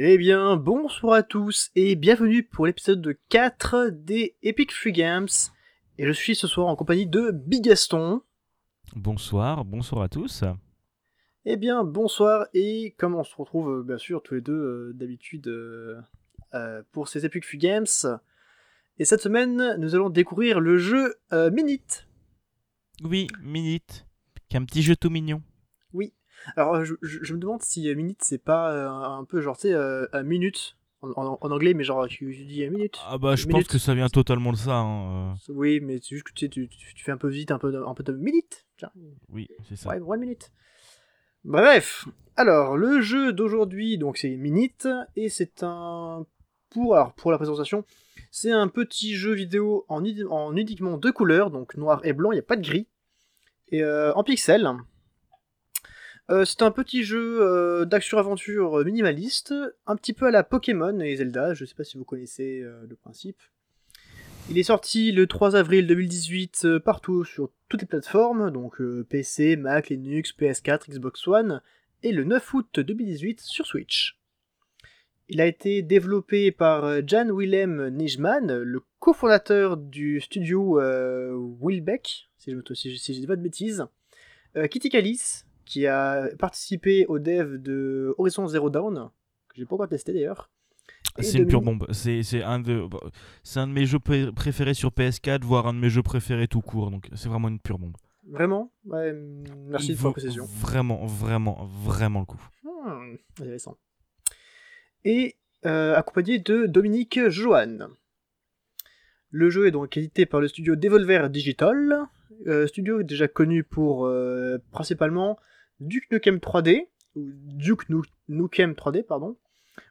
Eh bien, bonsoir à tous et bienvenue pour l'épisode 4 des Epic Free Games. Et je suis ce soir en compagnie de Bigaston. Bonsoir, bonsoir à tous. Eh bien, bonsoir et comme on se retrouve euh, bien sûr tous les deux euh, d'habitude euh, euh, pour ces Epic Free Games. Et cette semaine, nous allons découvrir le jeu Minute. Oui, Minute, qui est un petit jeu tout mignon. Alors, je, je- je me demande si euh, Minute c'est pas euh, un peu genre, tu sais, euh, minute en, en- en anglais, mais genre, tu, tu dis minute. Ah bah je Minute. pense que ça vient totalement de ça. hein, euh. Oui, mais c'est juste que tu, sais, tu, tu- tu fais un peu vite, un peu de, un peu de minute. Tiens, Oui, c'est ça. ouais, one minute. Bref, alors le jeu d'aujourd'hui, donc c'est Minute, et c'est un pour alors, pour la présentation, c'est un petit jeu vidéo en, en uniquement deux couleurs, donc noir et blanc, il n'y a pas de gris, et en pixels. Euh, c'est un petit jeu euh, d'action-aventure minimaliste, un petit peu à la Pokémon et Zelda, je sais pas si vous connaissez euh, le principe. Il est sorti le 3 avril 2018 euh, partout sur toutes les plateformes, donc PC, Mac, Linux, PS4, Xbox One, et le 9 août 2018 sur Switch. Il a été développé par Jan Willem Nijman, le cofondateur du studio Wilbeck, si je ne dis pas de bêtises, Kitty Callis, qui a participé au dev de Horizon Zero Dawn, que j'ai pas encore testé d'ailleurs. C'est une pure bombe. C'est un de bah, un de mes jeux pré- préférés sur PS4, voire un de mes jeux préférés tout court. Donc c'est vraiment une pure bombe. Vraiment? Ouais, Merci Il la vaut précision. Vraiment, vraiment, vraiment le coup. Hmm, intéressant. Et euh, accompagné de Dominique Joanne. Le jeu est donc édité par le studio Devolver Digital, euh, studio déjà connu pour euh, principalement Duke Nukem 3D, ou Duke Nu- Nukem 3D, pardon,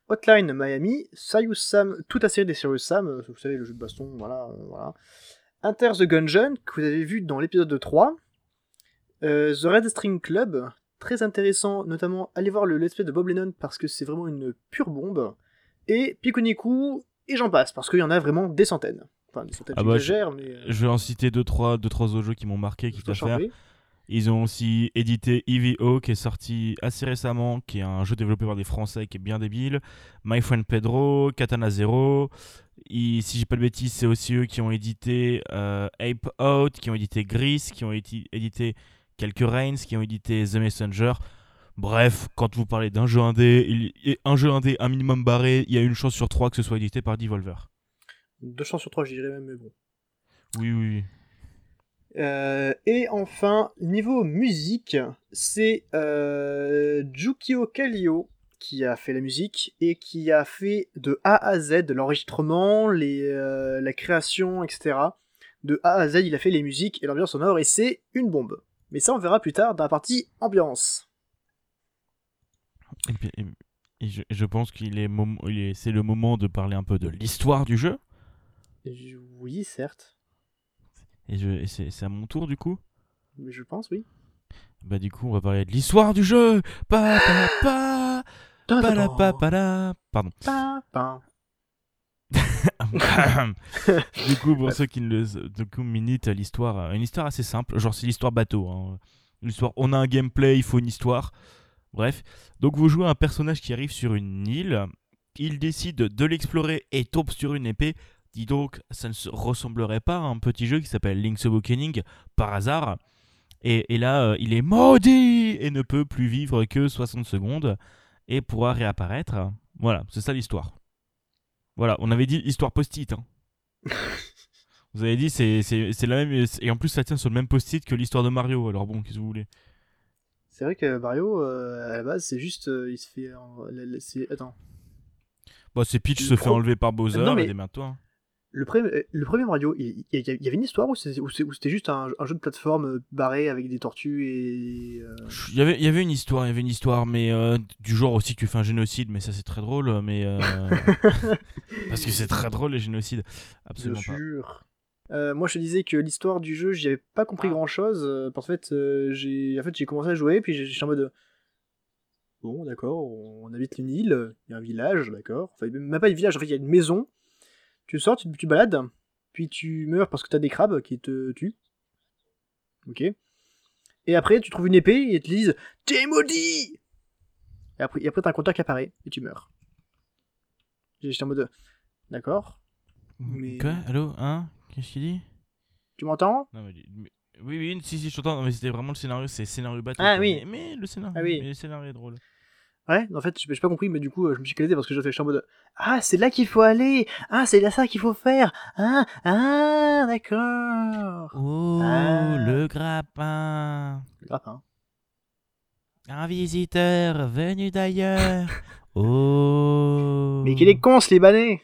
Hotline Miami, Serious Sam, toute la série des Serious Sam, euh, vous savez, le jeu de baston, voilà, euh, voilà. Enter the Gungeon, que vous avez vu dans l'épisode 3, euh, The Red String Club, très intéressant, notamment allez voir le let's play de Bob Lennon parce que c'est vraiment une pure bombe, et Pikuniku, et j'en passe, parce qu'il y en a vraiment des centaines. Enfin, des centaines, Ah bah, mais... Je vais en citer deux trois, deux, trois autres jeux qui m'ont marqué, qui à faire. Ils ont aussi édité EVO qui est sorti assez récemment, qui est un jeu développé par des Français qui est bien débile. My Friend Pedro, Katana Zero. Et, si j'ai pas de bêtises, c'est aussi eux qui ont édité euh, Ape Out, qui ont édité Gris, qui ont édité quelques Reigns, qui ont édité The Messenger. Bref, quand vous parlez d'un jeu indé, il- un jeu indé un minimum barré, il y a une chance sur trois que ce soit édité par Devolver. Deux chances sur trois, je dirais même, mais bon. Oui, oui. Euh, et enfin, niveau musique, c'est euh, Jukio Kallio qui a fait la musique et qui a fait de A à Z l'enregistrement, euh, la création, etc. De A à Z, il a fait les musiques et l'ambiance sonore et c'est une bombe. Mais ça, on verra plus tard dans la partie ambiance. Et, et- je, je pense qu'il est, c'est le moment de parler un peu de l'histoire du jeu. Je- Oui, certes. Et, je, et c'est, à mon tour du coup? Mais je pense, oui. Bah du coup on va parler de l'histoire du jeu. Pa pa pa pa la, pa pa la. Pardon. Pa, pa. du coup pour ceux qui ne le, du coup Minute l'histoire, euh, une histoire assez simple. Genre c'est l'histoire bateau. hein. L'histoire, on a un gameplay, il faut une histoire. Bref, donc vous jouez un personnage qui arrive sur une île. Il décide de l'explorer et tombe sur une épée. Dis donc, ça ne se ressemblerait pas à un petit jeu qui s'appelle Link's Awakening par hasard. Et, et là, euh, il est maudit et ne peut plus vivre que 60 secondes et pourra réapparaître. Voilà, c'est ça l'histoire. Voilà, on avait dit histoire post-it. hein. vous avez dit, c'est la même. Et en plus, ça tient sur le même post-it que l'histoire de Mario. Alors bon, qu'est-ce que vous voulez? C'est vrai que Mario, euh, à la base, c'est juste. euh, il se fait. en- Attends. Bah, c'est Peach se fait enlever par Bowser Non, mais- et démerde-toi. Le, pre- euh, le premier Mario, il il y, y avait une histoire ou c'était juste un, un jeu de plateforme euh, barré avec des tortues et. euh, Il y, avait, il y avait une histoire, il y avait une histoire, mais euh, du genre aussi que tu fais un génocide, mais ça c'est très drôle, mais euh, parce que c'est très drôle les génocides, absolument pas. sûr. Moi, je te disais que l'histoire du jeu, j'y avais pas Ah. compris grand chose. parce qu'en fait, euh, j'ai en fait, j'ai commencé à jouer, puis j'étais en mode. Bon, d'accord, on habite une île, il y a un village, d'accord. Enfin, même pas un village, en fait, il y a une maison. Tu sors, tu balades, puis tu meurs parce que t'as des crabes qui te tuent. Ok. Et après, tu trouves une épée et ils te disent T'es maudit Et après, et après t'as un compteur qui apparaît et tu meurs. J'étais en mode. D'accord. Mais- Quoi Allô Hein? Qu'est-ce qu'il dit? Tu m'entends? Non, mais, mais- Oui, oui, si, si, je t'entends. Non, Mais c'était vraiment le scénario, c'est scénario bateau. Ah, oui. Mais, mais le scénario, Ah, oui. mais le scénario est drôle. Ouais, en fait, j'ai pas compris, mais du coup, euh, je me suis calé parce que j'étais en mode. Ah, c'est là qu'il faut aller Ah, c'est là ça qu'il faut faire Ah, ah, d'accord Oh, Ah. le grappin. Le grappin. Un visiteur venu d'ailleurs. Oh. Mais qu'il est con, ce Libanais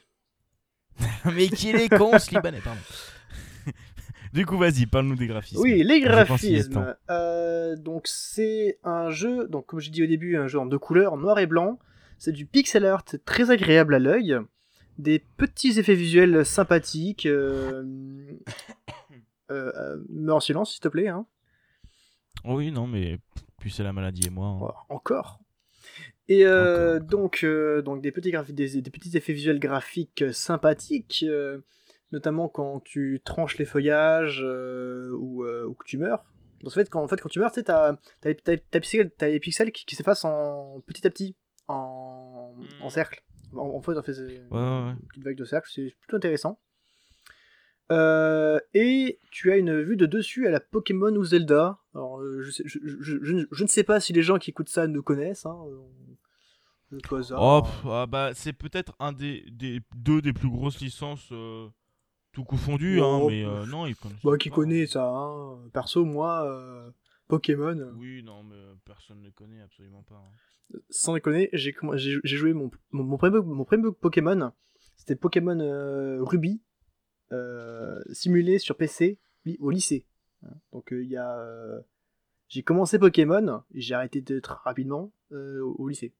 Mais qu'il est con, ce Libanais, pardon. du coup, vas-y, parle-nous des graphismes. Oui, les graphismes. Euh, donc c'est un jeu, donc comme j'ai dit au début, un jeu en deux couleurs, noir et blanc. C'est du pixel art très agréable à l'œil, des petits effets visuels sympathiques. Euh... euh, meurs en silence, s'il te plaît. Hein. Oui, non, mais puis c'est la maladie et moi. hein. Voilà, encore. Et Encore, encore. donc, donc des petits des, des petits effets visuels graphiques sympathiques, notamment quand tu tranches les feuillages euh, ou, euh, ou que tu meurs. Donc, en fait, quand, en fait, quand tu meurs, tu sais, t'as, t'as, les- t'as, t'as les pixels, t'as les pixels qui, qui s'effacent en petit à petit, en, en cercle. En, en fait, en fait, Ouais, une petite vague de cercle, c'est plutôt intéressant. Euh, et tu as une vue de dessus à la Pokémon ou Zelda. Alors, euh, je, sais- je, je- je ne- je ne sais pas si les gens qui écoutent ça nous connaissent. Hein. euh, hasard. Oh, pff, ah bah, c'est peut-être un des, des deux des plus grosses licences euh, tout confondu, hein, mais euh, non, ils connaissent. Bah, qui pas. connaît ça hein. Perso, moi, euh, Pokémon, euh, Oui, non, mais euh, personne ne connaît absolument pas. hein. sans déconner, j'ai joué mon, mon, mon premier, mon premier Pokémon. C'était Pokémon euh, Ruby, euh, simulé sur PC li- au lycée. Hein. Donc, euh, il y a. euh, j'ai commencé Pokémon, et j'ai arrêté d'être rapidement euh, au, au lycée.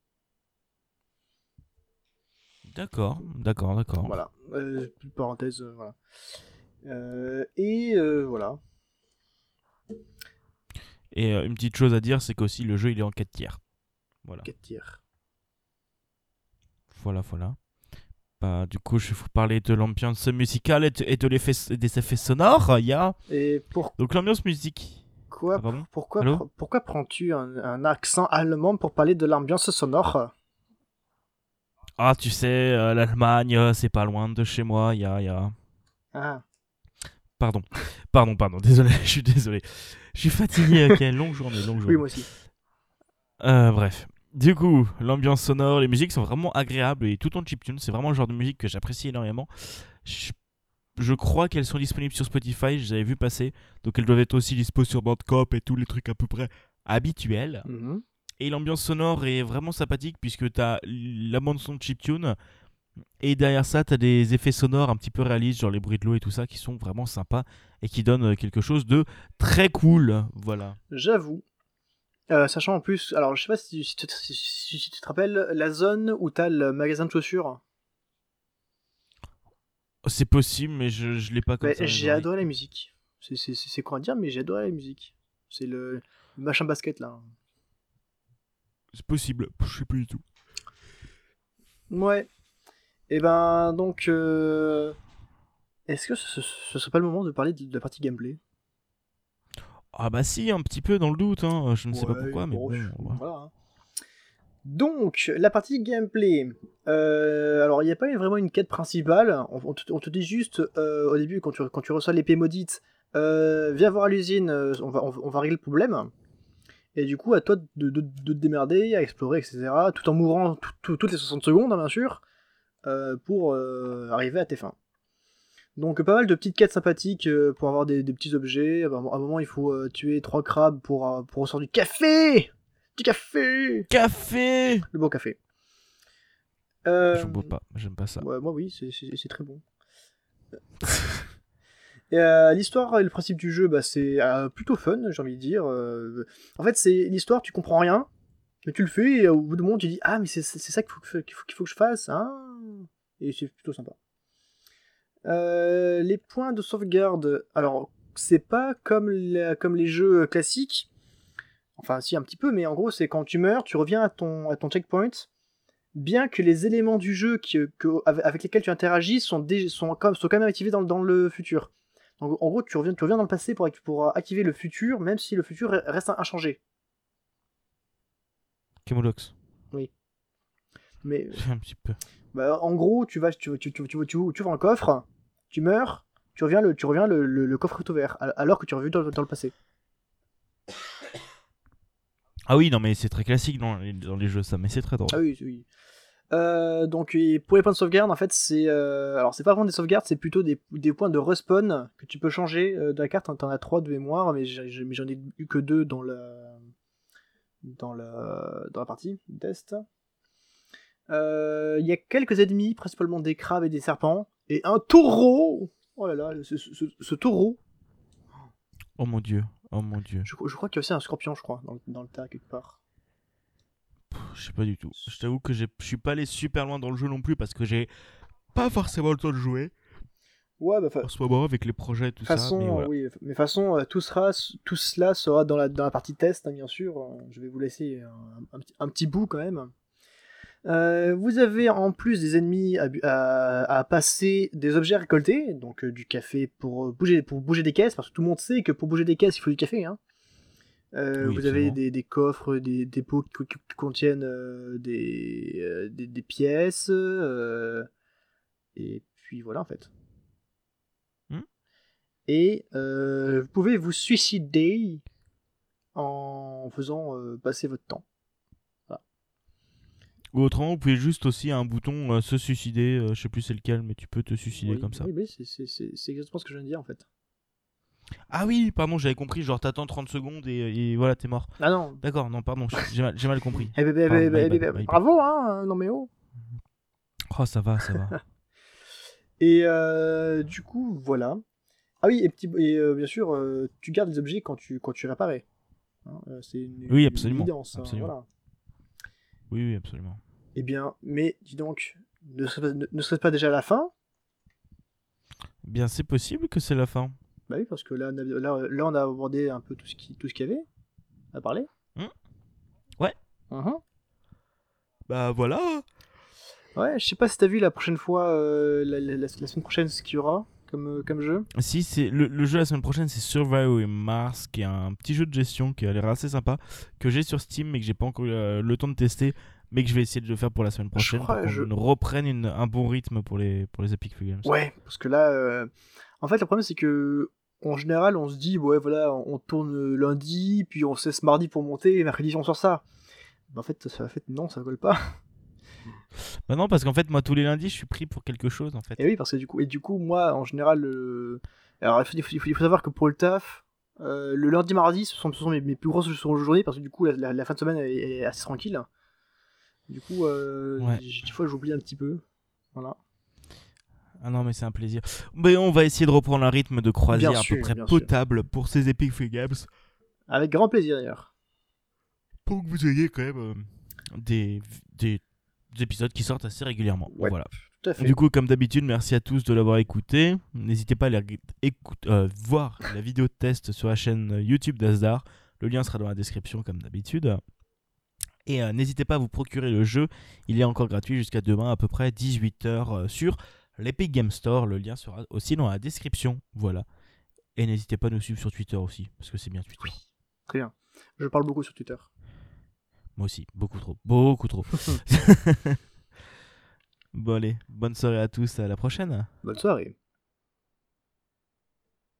D'accord, d'accord, d'accord. Voilà. Euh, parenthèse, euh, voilà. Euh, et euh, voilà. Et euh, une petite chose à dire, c'est qu'aussi le jeu il est en 4 tiers. Voilà, 4 tiers. voilà, voilà. Bah, du coup, je vais vous parler de l'ambiance musicale et de, et de l'effet- des effets sonores. Il y a Et pour donc l'ambiance musique. Quoi, Ah, pourquoi, pr- pourquoi prends-tu un, un accent allemand pour parler de l'ambiance sonore? Ah, tu sais, euh, l'Allemagne, euh, c'est pas loin de chez moi. Il y a, il y a. ah. Pardon, pardon, pardon. Désolé, je suis désolé. Je suis fatigué. Ok, longue journée, longue journée. Oui, moi aussi. Euh, bref. Du coup, l'ambiance sonore, les musiques sont vraiment agréables et tout en chiptune. C'est vraiment le genre de musique que j'apprécie énormément. Je, je crois qu'elles sont disponibles sur Spotify, je les avais vu passer. Donc elles doivent être aussi dispo sur Bandcamp et tous les trucs à peu près habituels. Mhm. Et l'ambiance sonore est vraiment sympathique puisque tu as la bande son de chiptune. Et derrière ça, tu as des effets sonores un petit peu réalistes, genre les bruits de l'eau et tout ça, qui sont vraiment sympas et qui donnent euh, quelque chose de très cool. Voilà. J'avoue. Euh, sachant en plus, alors je sais pas si, si tu te- si- si- si tu te rappelles la zone où t'as le magasin de chaussures. C'est possible, mais je, je l'ai pas comme ça. j'ai adoré la musique. C'est- quoi à dire, mais j'ai adoré la musique. C'est le, le machin basket là. C'est possible, je sais plus du tout. Ouais. Et ben donc, euh, est-ce que ce, serait pas le moment de parler de, de la partie gameplay? Ah bah si, un petit peu dans le doute, hein. je ne sais pas pourquoi, mais bon, voilà. hein. Donc, la partie gameplay. Euh, alors, il n'y a pas eu vraiment une quête principale. On, on te, on te dit juste euh, au début, quand tu, quand tu reçois l'épée maudite, euh, viens voir à l'usine, on, va, on va régler le problème. Et du coup, à toi de, de- de te démerder, à explorer, etc. Tout en mourant tout- tout- toutes les 60 secondes, hein, bien sûr, euh, pour euh, arriver à tes fins. Donc, pas mal de petites quêtes sympathiques euh, pour avoir des, des petits objets. À un moment, il faut tuer trois crabes pour, pour ressortir du café Du café Café Le bon café. Euh, Je bois pas, j'aime pas ça. Ouais, moi oui, c'est très bon. Euh, l'histoire et le principe du jeu, bah, c'est euh, plutôt fun, j'ai envie de dire. Euh, en fait, c'est l'histoire, tu comprends rien, mais tu le fais, et au bout d'un moment, tu dis Ah, mais c'est ça qu'il faut, faut, faut que je fasse. hein et c'est plutôt sympa. Les points de sauvegarde, alors, c'est pas comme, comme les jeux classiques. Enfin, si, un petit peu, mais en gros, c'est quand tu meurs, tu reviens à ton, à ton checkpoint bien que les éléments du jeu qui, avec lesquels tu interagis sont, sont, quand, sont quand même activés dans, dans le futur. Donc en gros, tu reviens, tu reviens dans le passé pour, pour activer le futur, même si le futur reste inchangé. Camoulox. Mais Un petit peu. bah, en gros, tu vas, tu, tu, tu, tu, tu, tu ouvres un coffre, tu meurs, tu reviens, le, tu reviens le, le, le coffre est ouvert, al- alors que tu as vu dans, le- dans le passé. Ah oui, non, mais c'est très classique dans les, dans les jeux, ça, mais c'est très drôle. Ah oui, oui. Euh, donc pour les points de sauvegarde, en fait, c'est euh, alors c'est pas vraiment des sauvegardes, c'est plutôt des, des points de respawn que tu peux changer euh, de la carte. T'en as trois de mémoire, mais j'en ai eu que deux dans la dans la dans la partie test. Il y a quelques ennemis, principalement des crabes et des serpents, et un taureau. Oh là là, ce, ce- ce taureau. Oh mon dieu, oh mon dieu. Je, je crois qu'il y a aussi un scorpion, je crois, dans le tas quelque part. Je sais pas du tout. Je t'avoue que je suis pas allé super loin dans le jeu non plus parce que j'ai pas forcément le temps de jouer Ouais, bah, en ce moment avec les projets et tout façon, ça. Mais voilà. oui, mais façon, euh, tout, sera, tout cela sera dans la, dans la partie test, hein, bien sûr. Euh, Je vais vous laisser un, un petit, un petit bout quand même. Euh, vous avez en plus des ennemis à, bu- à- à passer des objets récoltés, donc euh, du café pour bouger, pour bouger des caisses, parce que tout le monde sait que pour bouger des caisses, il faut du café. Hein. Euh, Oui, vous avez des, des coffres, des dépôts qui, contiennent euh, des, euh, des, des pièces, et puis voilà en fait. Hmm. Et vous pouvez vous suicider en faisant passer votre temps. Ou autrement, vous pouvez juste aussi un bouton se suicider. je sais plus c'est lequel, mais tu peux te suicider Oui, comme ça. Oui, c'est exactement ce que je viens de dire en fait. Ah oui, pardon, j'avais compris. Genre t'attends 30 secondes et, et voilà, t'es mort. Ah non. D'accord, non, pardon, j'ai mal, compris. Eh ben, Pardon, ben, ben, my bad. bravo, hein, non mais oh. Oh, ça va, ça va. Et euh, du coup, voilà. Ah oui, et, petit, et euh, bien sûr, euh, tu gardes les objets quand tu, quand tu réparais. Hein, c'est une, Oui, une absolument, évidence, hein, absolument. voilà. Oui, oui, absolument. Eh bien, mais dis donc, ne serait- ne- ne serait-ce pas déjà la fin? Bien, c'est possible que c'est la fin. Bah oui, parce que là, on a, là, là, on a abordé un peu tout ce qui, tout ce qu'il y avait à parler. Hmm. Ouais. Mhm. Bah voilà. Ouais, je sais pas si t'as vu la prochaine fois, euh, la, la- la- la semaine prochaine, ce qu'il y aura comme, euh, comme jeu. Si, c'est le, le jeu la semaine prochaine, c'est Survival Mars, qui est un petit jeu de gestion qui a l'air assez sympa, que j'ai sur Steam, mais que j'ai pas encore eu euh, le temps de tester, mais que je vais essayer de le faire pour la semaine prochaine, crois pour qu'on je- reprenne une- un bon rythme pour les, pour les Epic Free Games. Ouais, parce que là, euh, en fait, le problème c'est que en général, on se dit, ouais, voilà, on tourne lundi, puis on cesse mardi pour monter, et mercredi on sort ça. Bah, en fait, ça, en fait, non, ça colle pas. Bah non, parce qu'en fait, moi, tous les lundis, je suis pris pour quelque chose, en fait. Et oui, parce que du coup, et du coup, moi, en général, euh, alors il faut, il faut- il faut savoir que pour le taf, euh, le lundi, mardi, ce sont, ce sont mes, mes plus grosses journées parce que du coup, la, la- la fin de semaine est, est assez tranquille. Du coup, euh, Ouais. des fois, j'oublie un petit peu. Voilà. Ah non, mais c'est un plaisir. Mais on va essayer de reprendre un rythme de croisière Bien à sûr, peu près sûr. potable pour ces Epic Free Games, Avec grand plaisir d'ailleurs. pour que vous ayez quand même euh, des, des, des épisodes qui sortent assez régulièrement. Ouais. Voilà. Tout à fait. Du coup, comme d'habitude, merci à tous de l'avoir écouté. N'hésitez pas à aller euh, voir la vidéo de test sur la chaîne YouTube d'Asdar. Le lien sera dans la description, comme d'habitude. Et euh, n'hésitez pas à vous procurer le jeu. Il est encore gratuit jusqu'à demain, à peu près 18h, sur l'Epic Game Store. Le lien sera aussi dans la description. Voilà. Et n'hésitez pas à nous suivre sur Twitter aussi, parce que c'est bien Twitter. Très bien. Je parle beaucoup sur Twitter. Moi aussi, beaucoup trop. Beaucoup trop. bon, allez, bonne soirée à tous, à la prochaine. Bonne soirée.